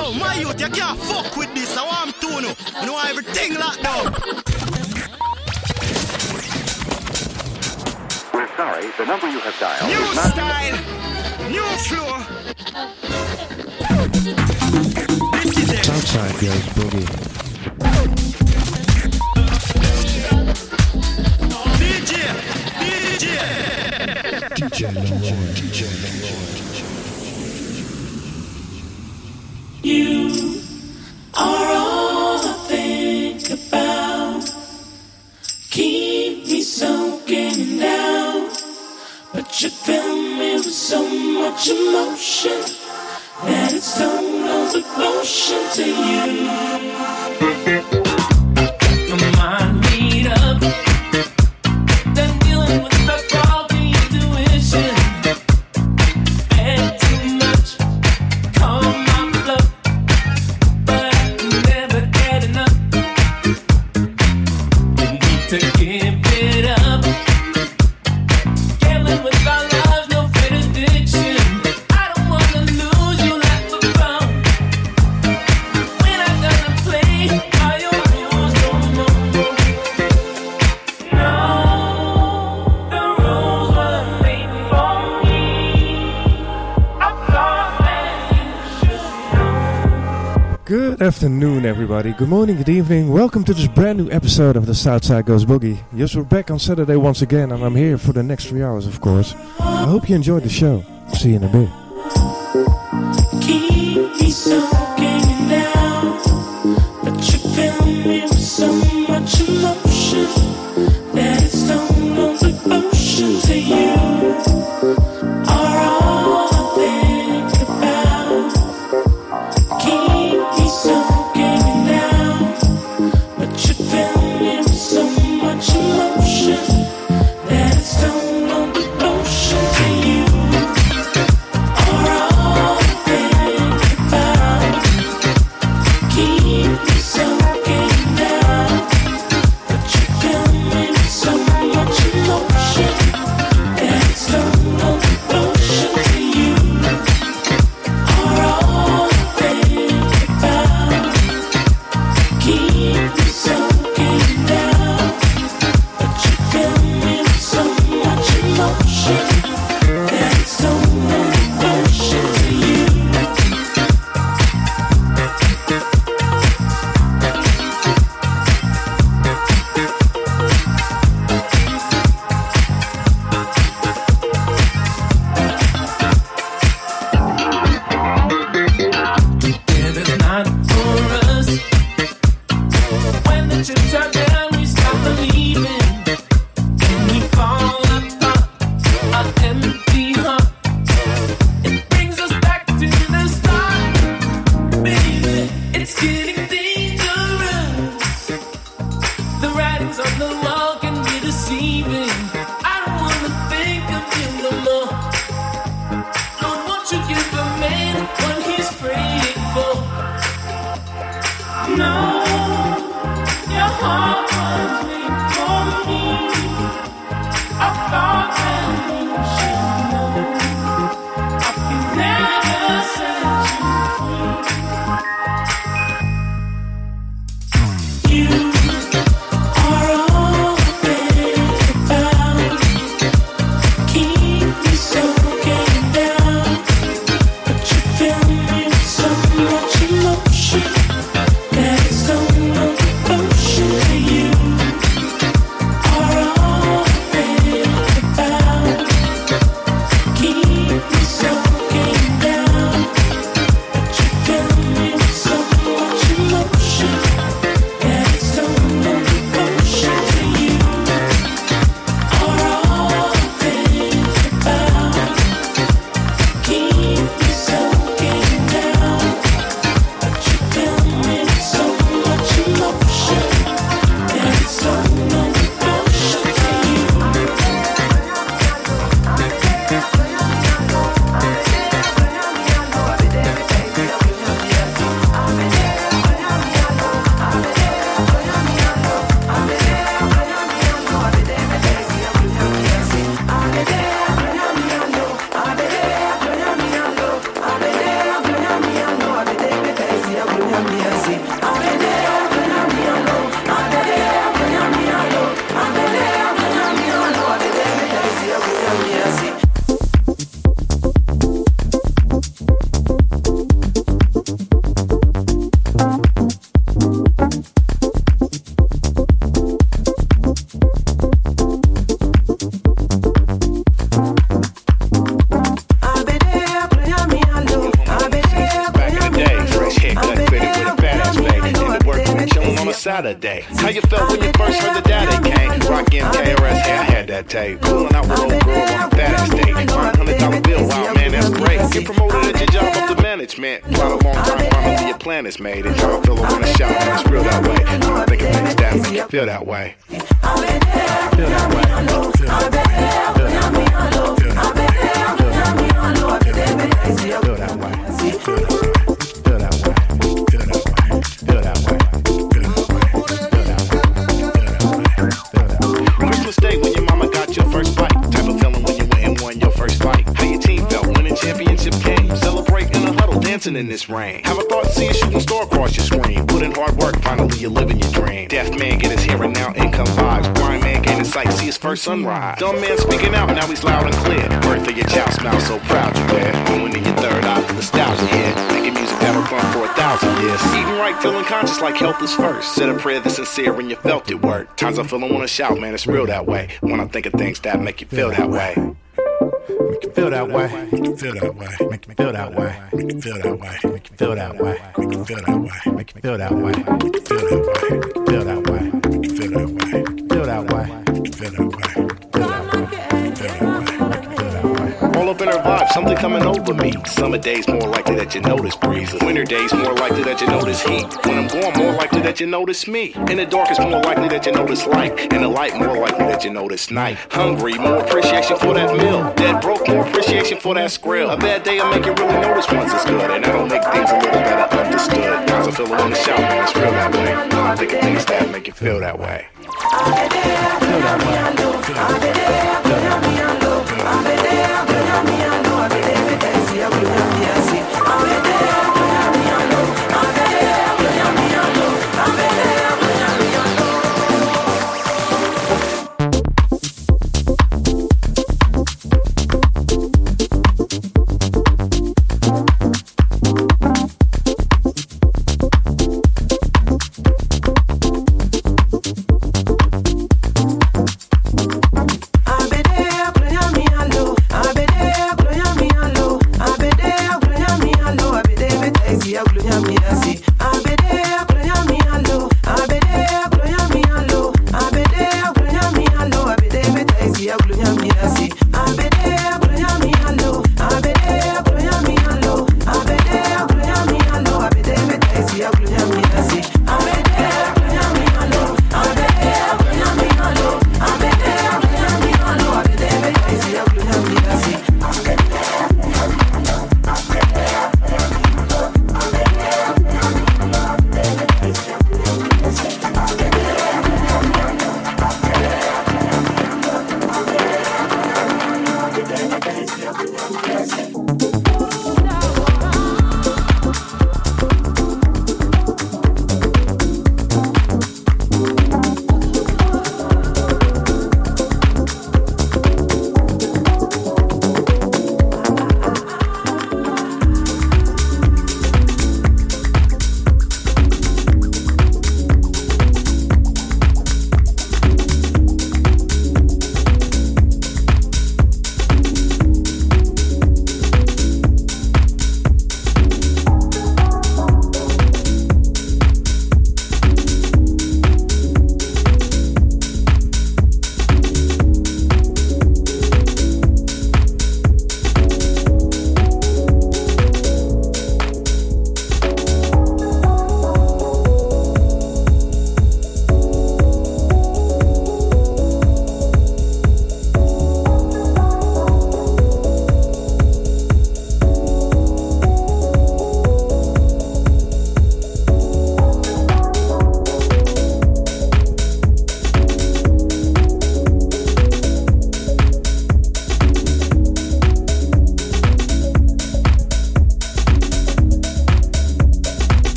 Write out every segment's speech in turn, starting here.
Yo, my youth, you can't fuck with this. I want to know. You know everything locked down. We're sorry, the number you have dialed New is not... style, new flow. This is it. Southside goes boogie. DJ, DJ. DJ Leroy. DJ Leroy. You are all I think about. Keep me soaking down. But you fill me with so much emotion that it's total devotion to you. Everybody. Good morning, good evening. Welcome to this brand new episode of the Southside Goes Boogie. Yes, we're back on Saturday once again, and I'm here for the next three hours, of course. I hope you enjoyed the show. See you in a bit. Saturday. How you felt when you first heard the Daddy Kane? Rockin' KRS, hey, I had that tape. Cooling out with old girl on the baddest day. Five hundred dollar bill, wow man, that's great. Get promoted at your job up to management. Quite a long time, finally your plan is made. And y'all feel I wanna shout, man, it's real that way. I'm thinking things that make you feel that way. Feel that way. Feel that way. Feel that way. Feel that way. Dancing in this rain. Have a thought, see a shooting star across your screen. Put in hard work, finally you're living your dream. Deaf man get his here and now income vibes. Blind man gain his sight, see his first sunrise. Dumb man speaking out, now he's loud and clear. Birth of your child, smile so proud you wear. Going in your third eye, nostalgia here. Making music that'll for a thousand years. Eating right, feeling conscious like health is first. Said a prayer that's sincere when you felt it work. Times I feel I wanna shout, man, it's real that way. When I think of things that make you feel that way. Make you feel that way. Make you feel that way. Make you feel that way. Make you feel that way. Make you feel that way. Make you feel that way. Make you feel that way. Make you feel that way. Make you feel that way. All up in her vibe, something coming over me. Summer days more likely that you notice breezes. Winter days more likely that you notice heat. When I'm gone, more likely that you notice me. In the dark, it's more likely that you notice light. In the light, more likely that you notice night. Hungry, more appreciation for that meal. Dead broke, more appreciation for that skrill. A bad day, I make you really notice once it's good. And I don't make things a little better understood. Times I feel I wanna shout, man, it's real that way. When I think of things that make you feel that way. I'll be there, I'll be there, I'll be there, I'll be there, I'll be there, I'll be there,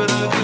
but I'll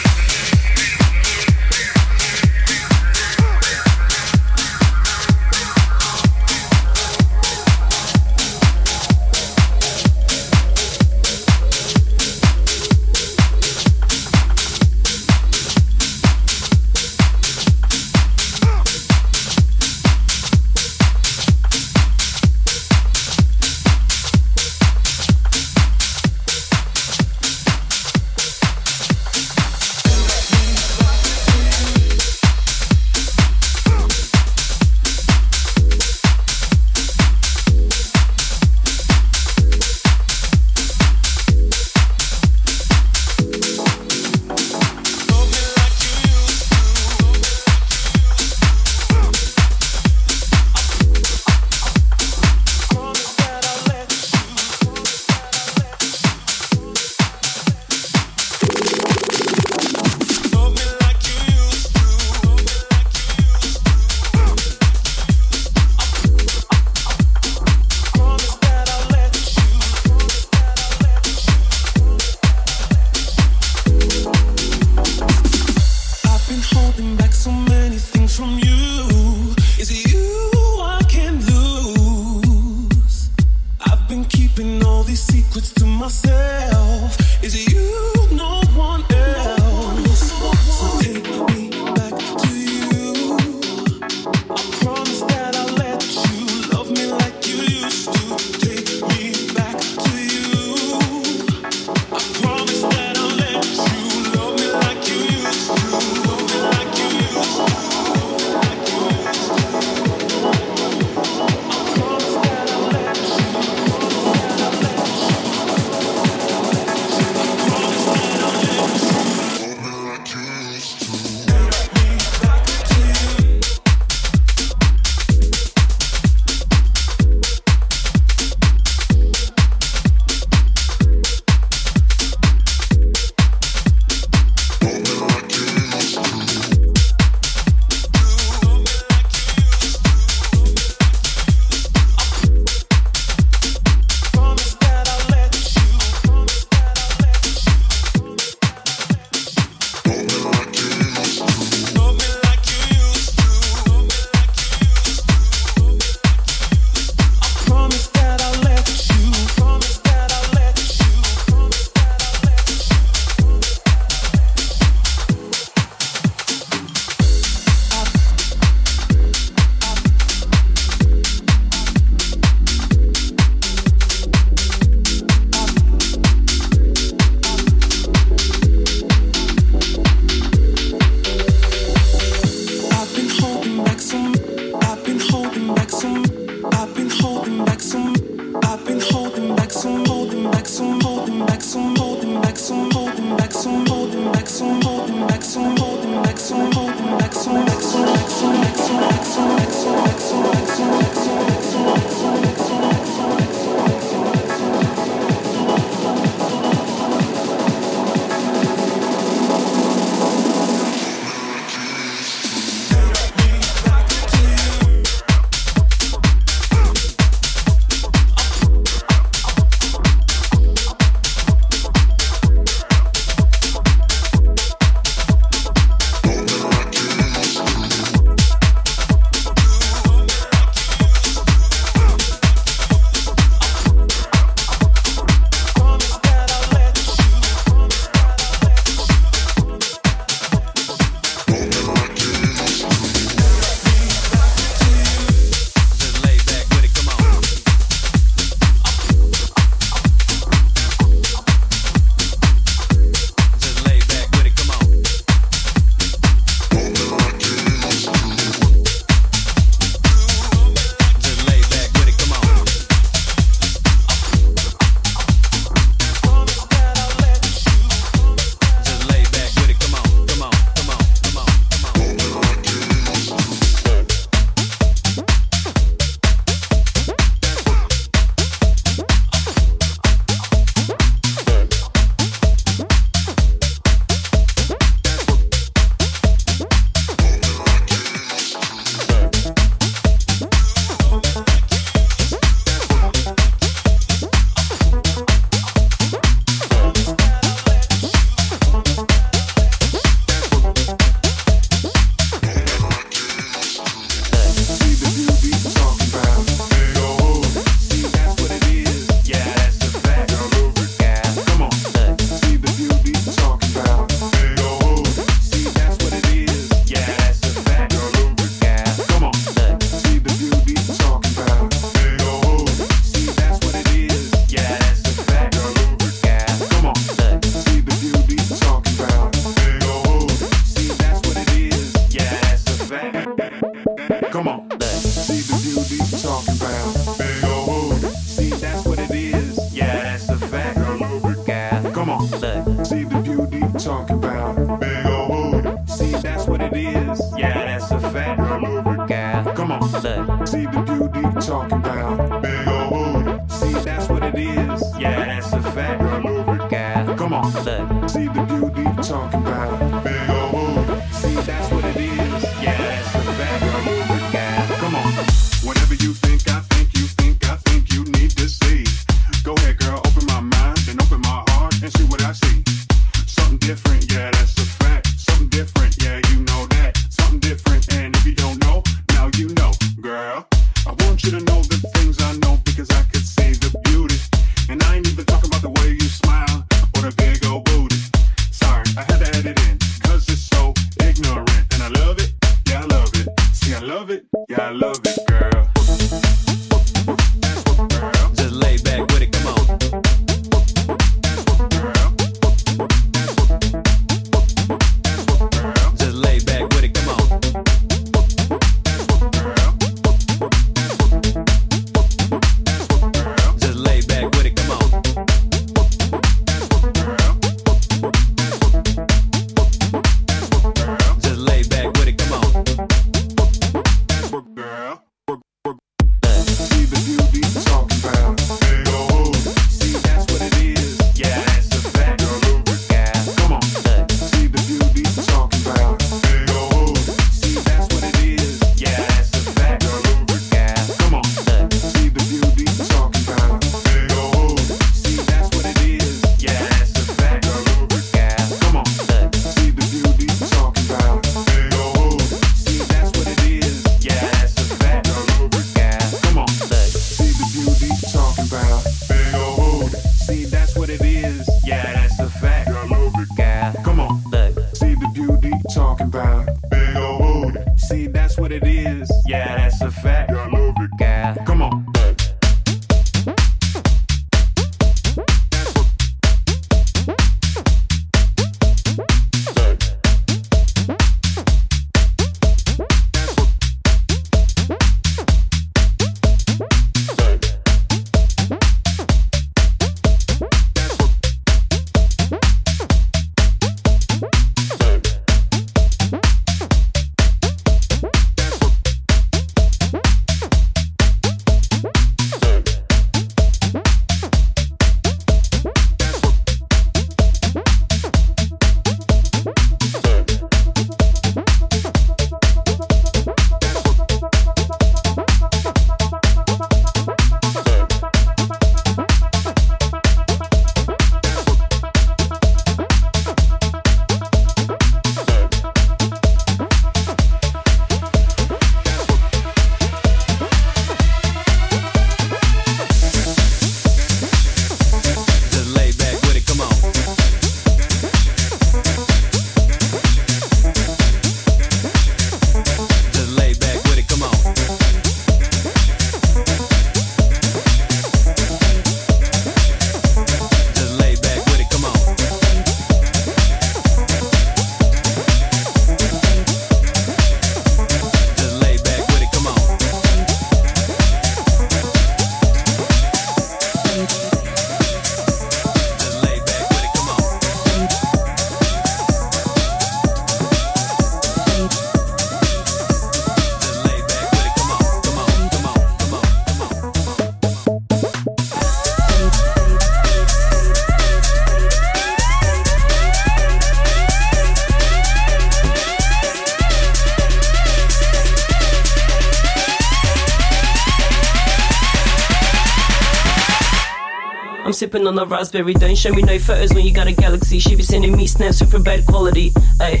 sipping on a raspberry. Don't show me no photos when you got a galaxy. She be sending me snaps with a bad quality. Ayy.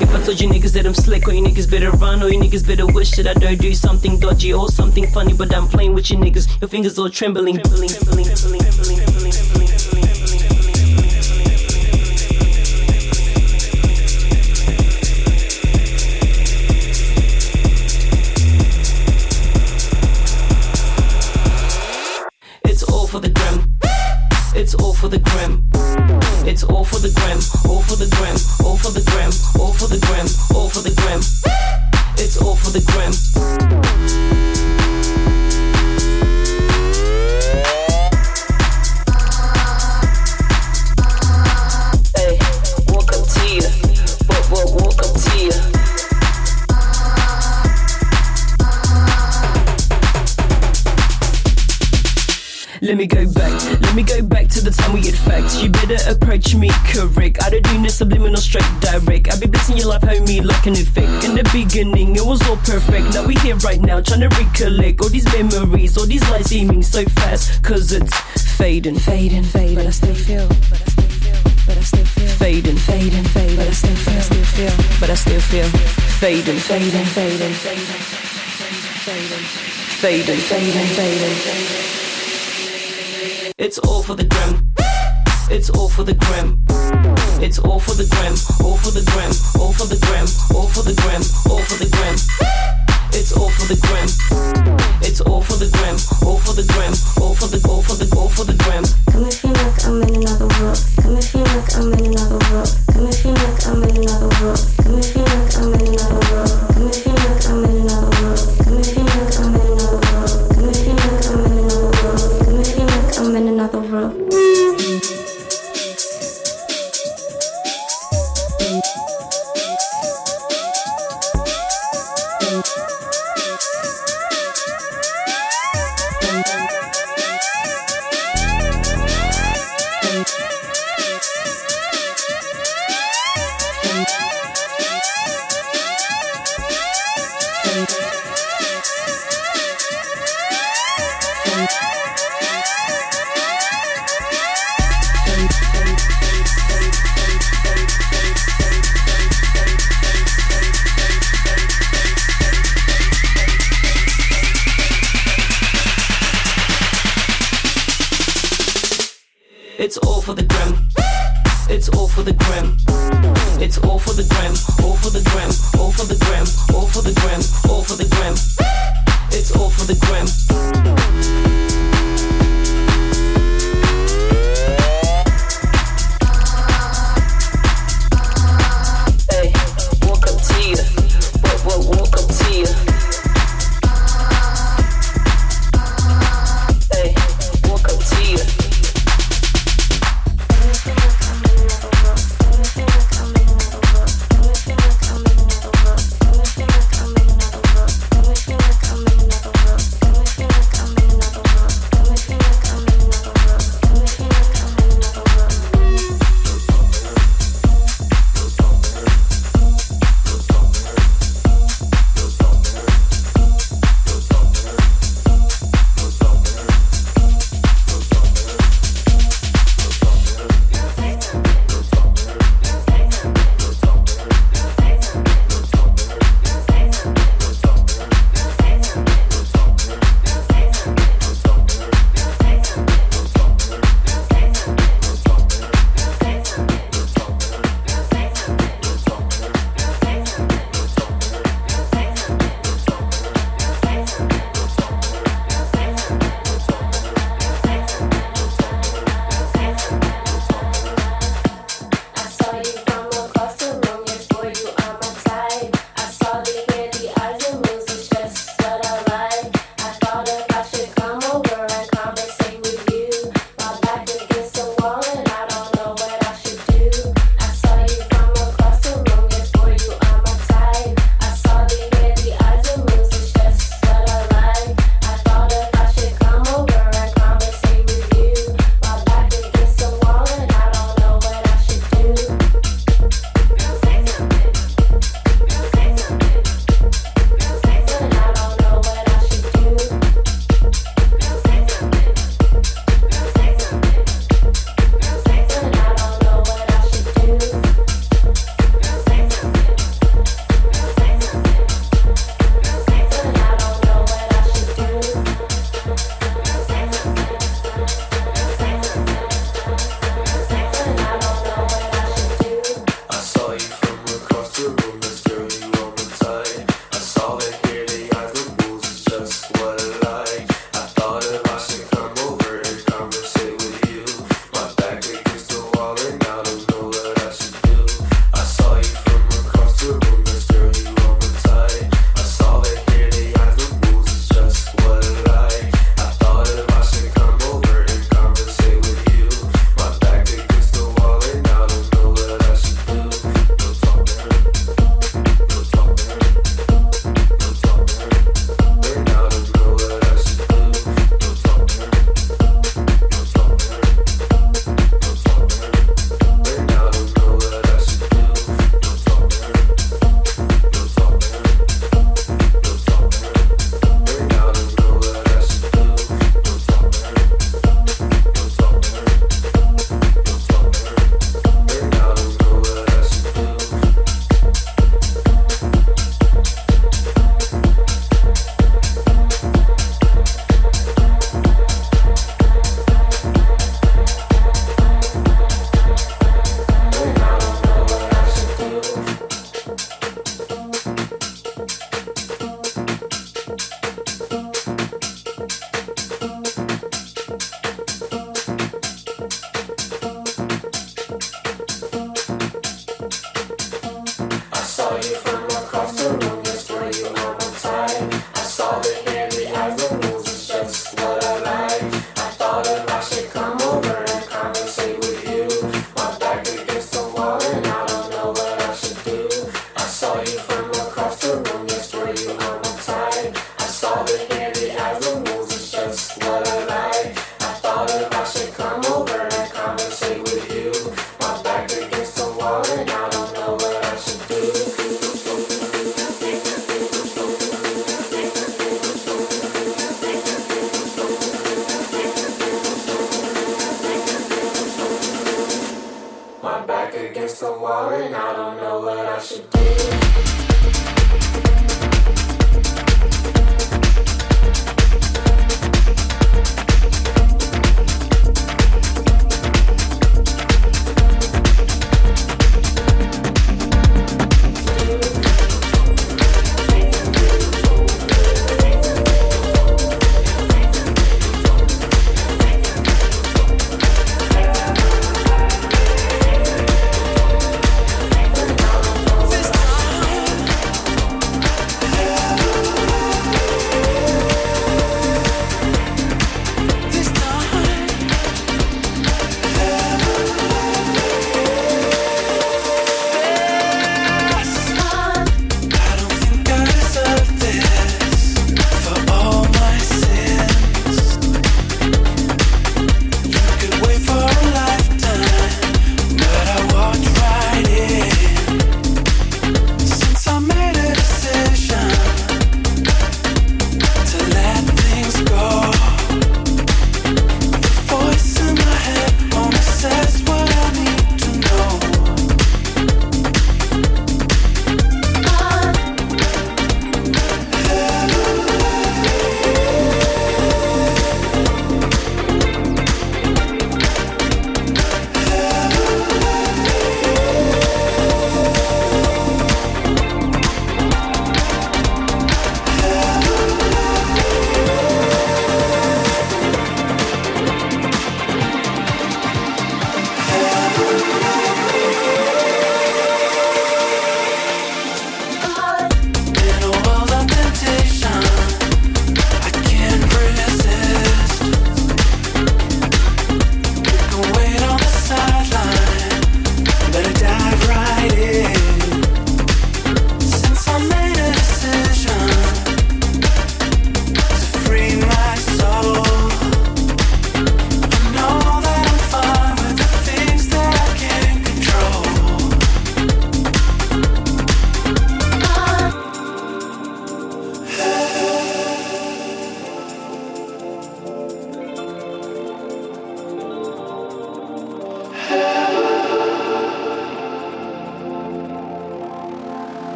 If I told you niggas that I'm slick, or you niggas better run, or you niggas better wish that I don't do something dodgy or something funny, but I'm playing with you niggas. Your fingers all trembling. trembling. Let me go back. Let me go back to the time we had facts. You better approach me correct. I don't do no subliminal straight direct. I be blessing your life, homie, like an effect. In the beginning, it was all perfect. Now we here right now, trying to recollect all these memories, all these lights seeming so fast. Cause it's fading, fading, fading. But I still feel, but I still feel, but I still feel. Fading, fading, fading. But I still feel, still feel, but I still feel. Fading Fading fading Fading fading Fading, fading, fading, fading, fading, fading, fading. It's all for the gram. It's all for the gram. It's all for the gram. All for the gram. All for the gram. All for the gram. All for the gram. It's all for the gram. It's all for the gram. All for the gram. All for the all for the all for the gram. Come if you like I'm in another world. Come if you like I'm in another world. Come if you like I'm in another world. Come if you like I'm in another world. Come if you like I'm in another world. Come if you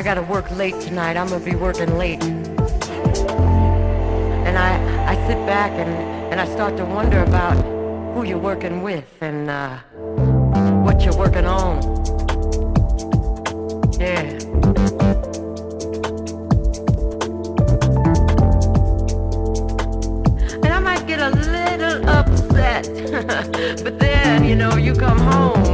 I gotta work late tonight. I'm gonna be working late. And I, I sit back and, and I start to wonder about who you're working with and uh, what you're working on. Yeah. And I might get a little upset, but then, you know, you come home.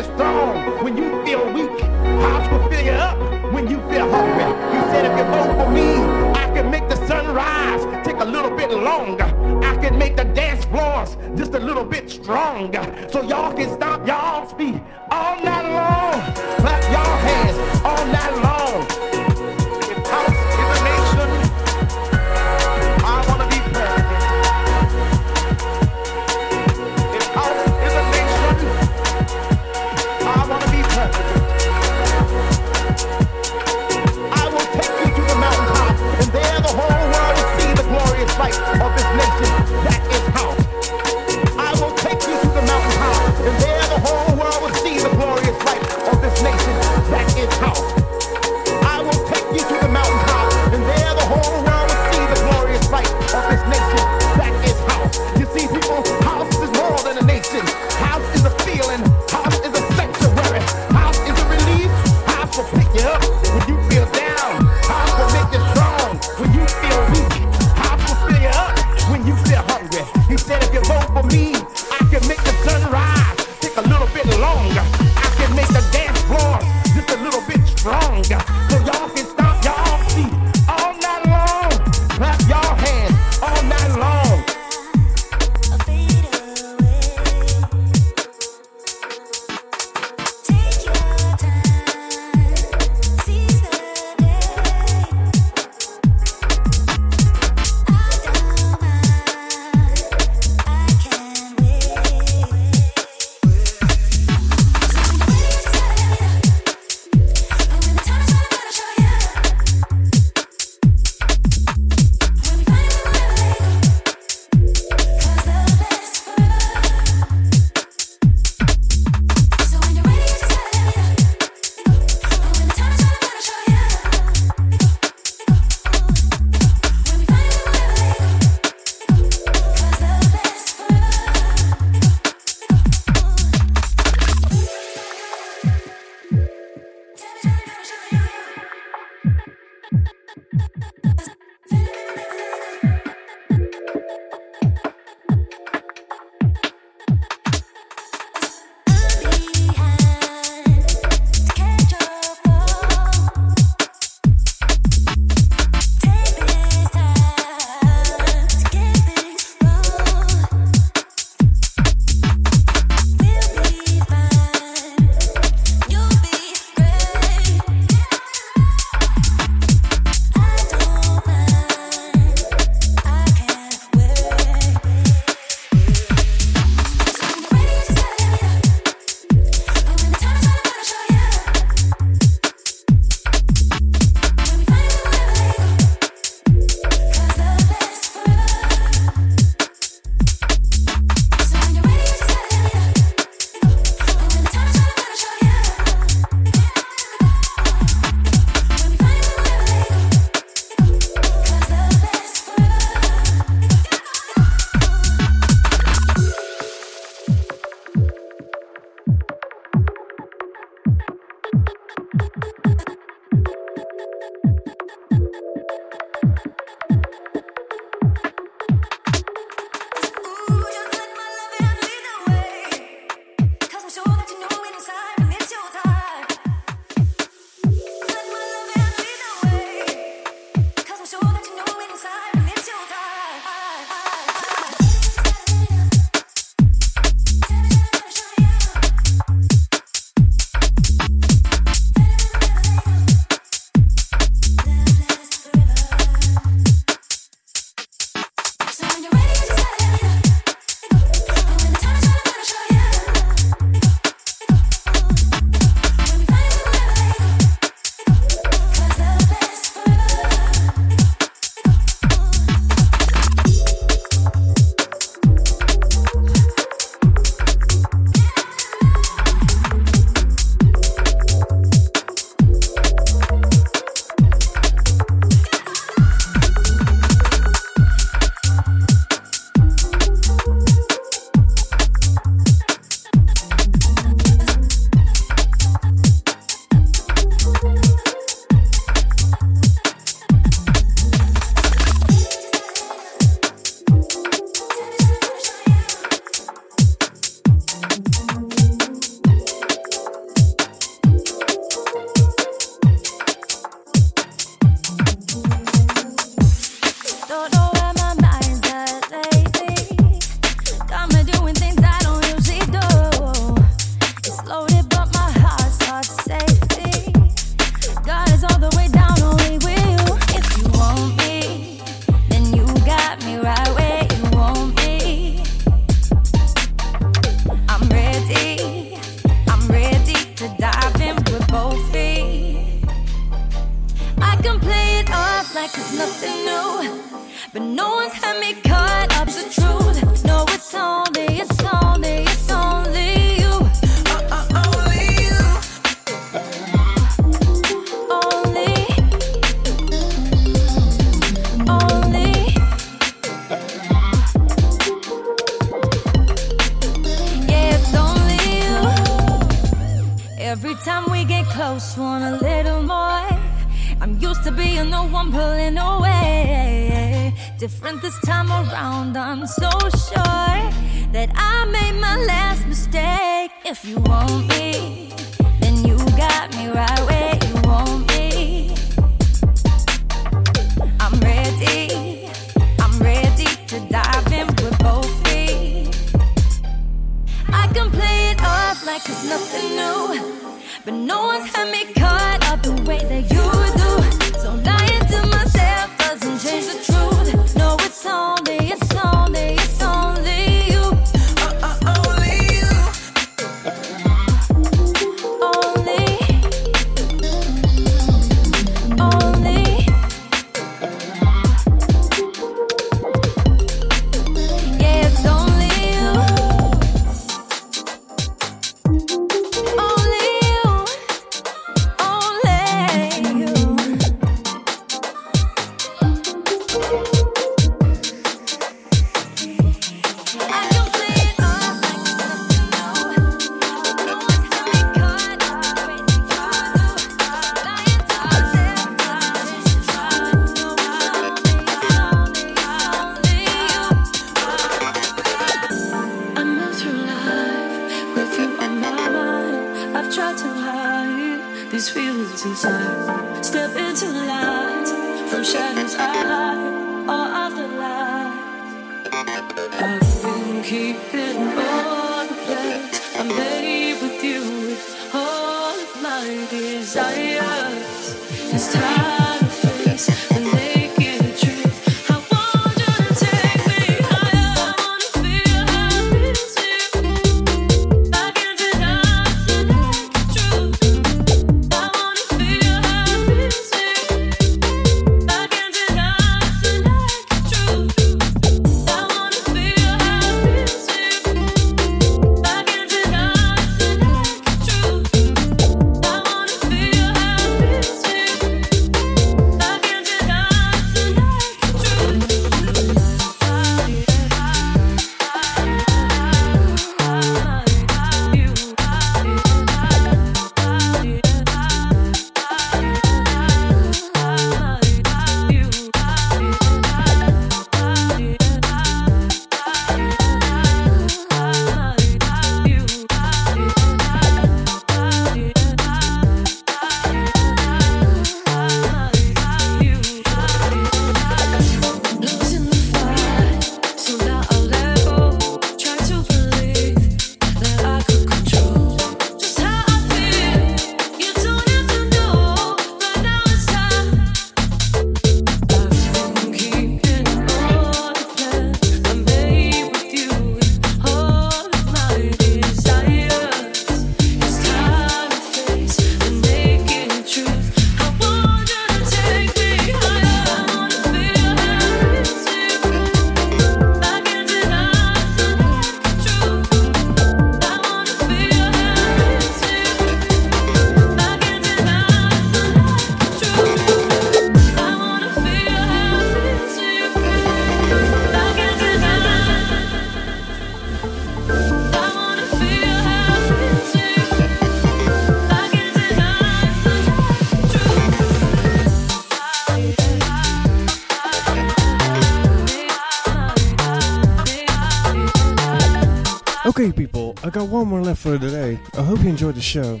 enjoyed the show.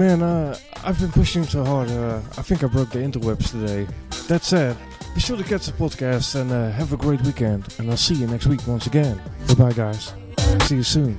Man, uh, I've been pushing so hard. Uh, I think I broke the interwebs today. That said, be sure to catch the podcast and uh, have a great weekend. And I'll see you next week once again. Bye bye, guys. See you soon.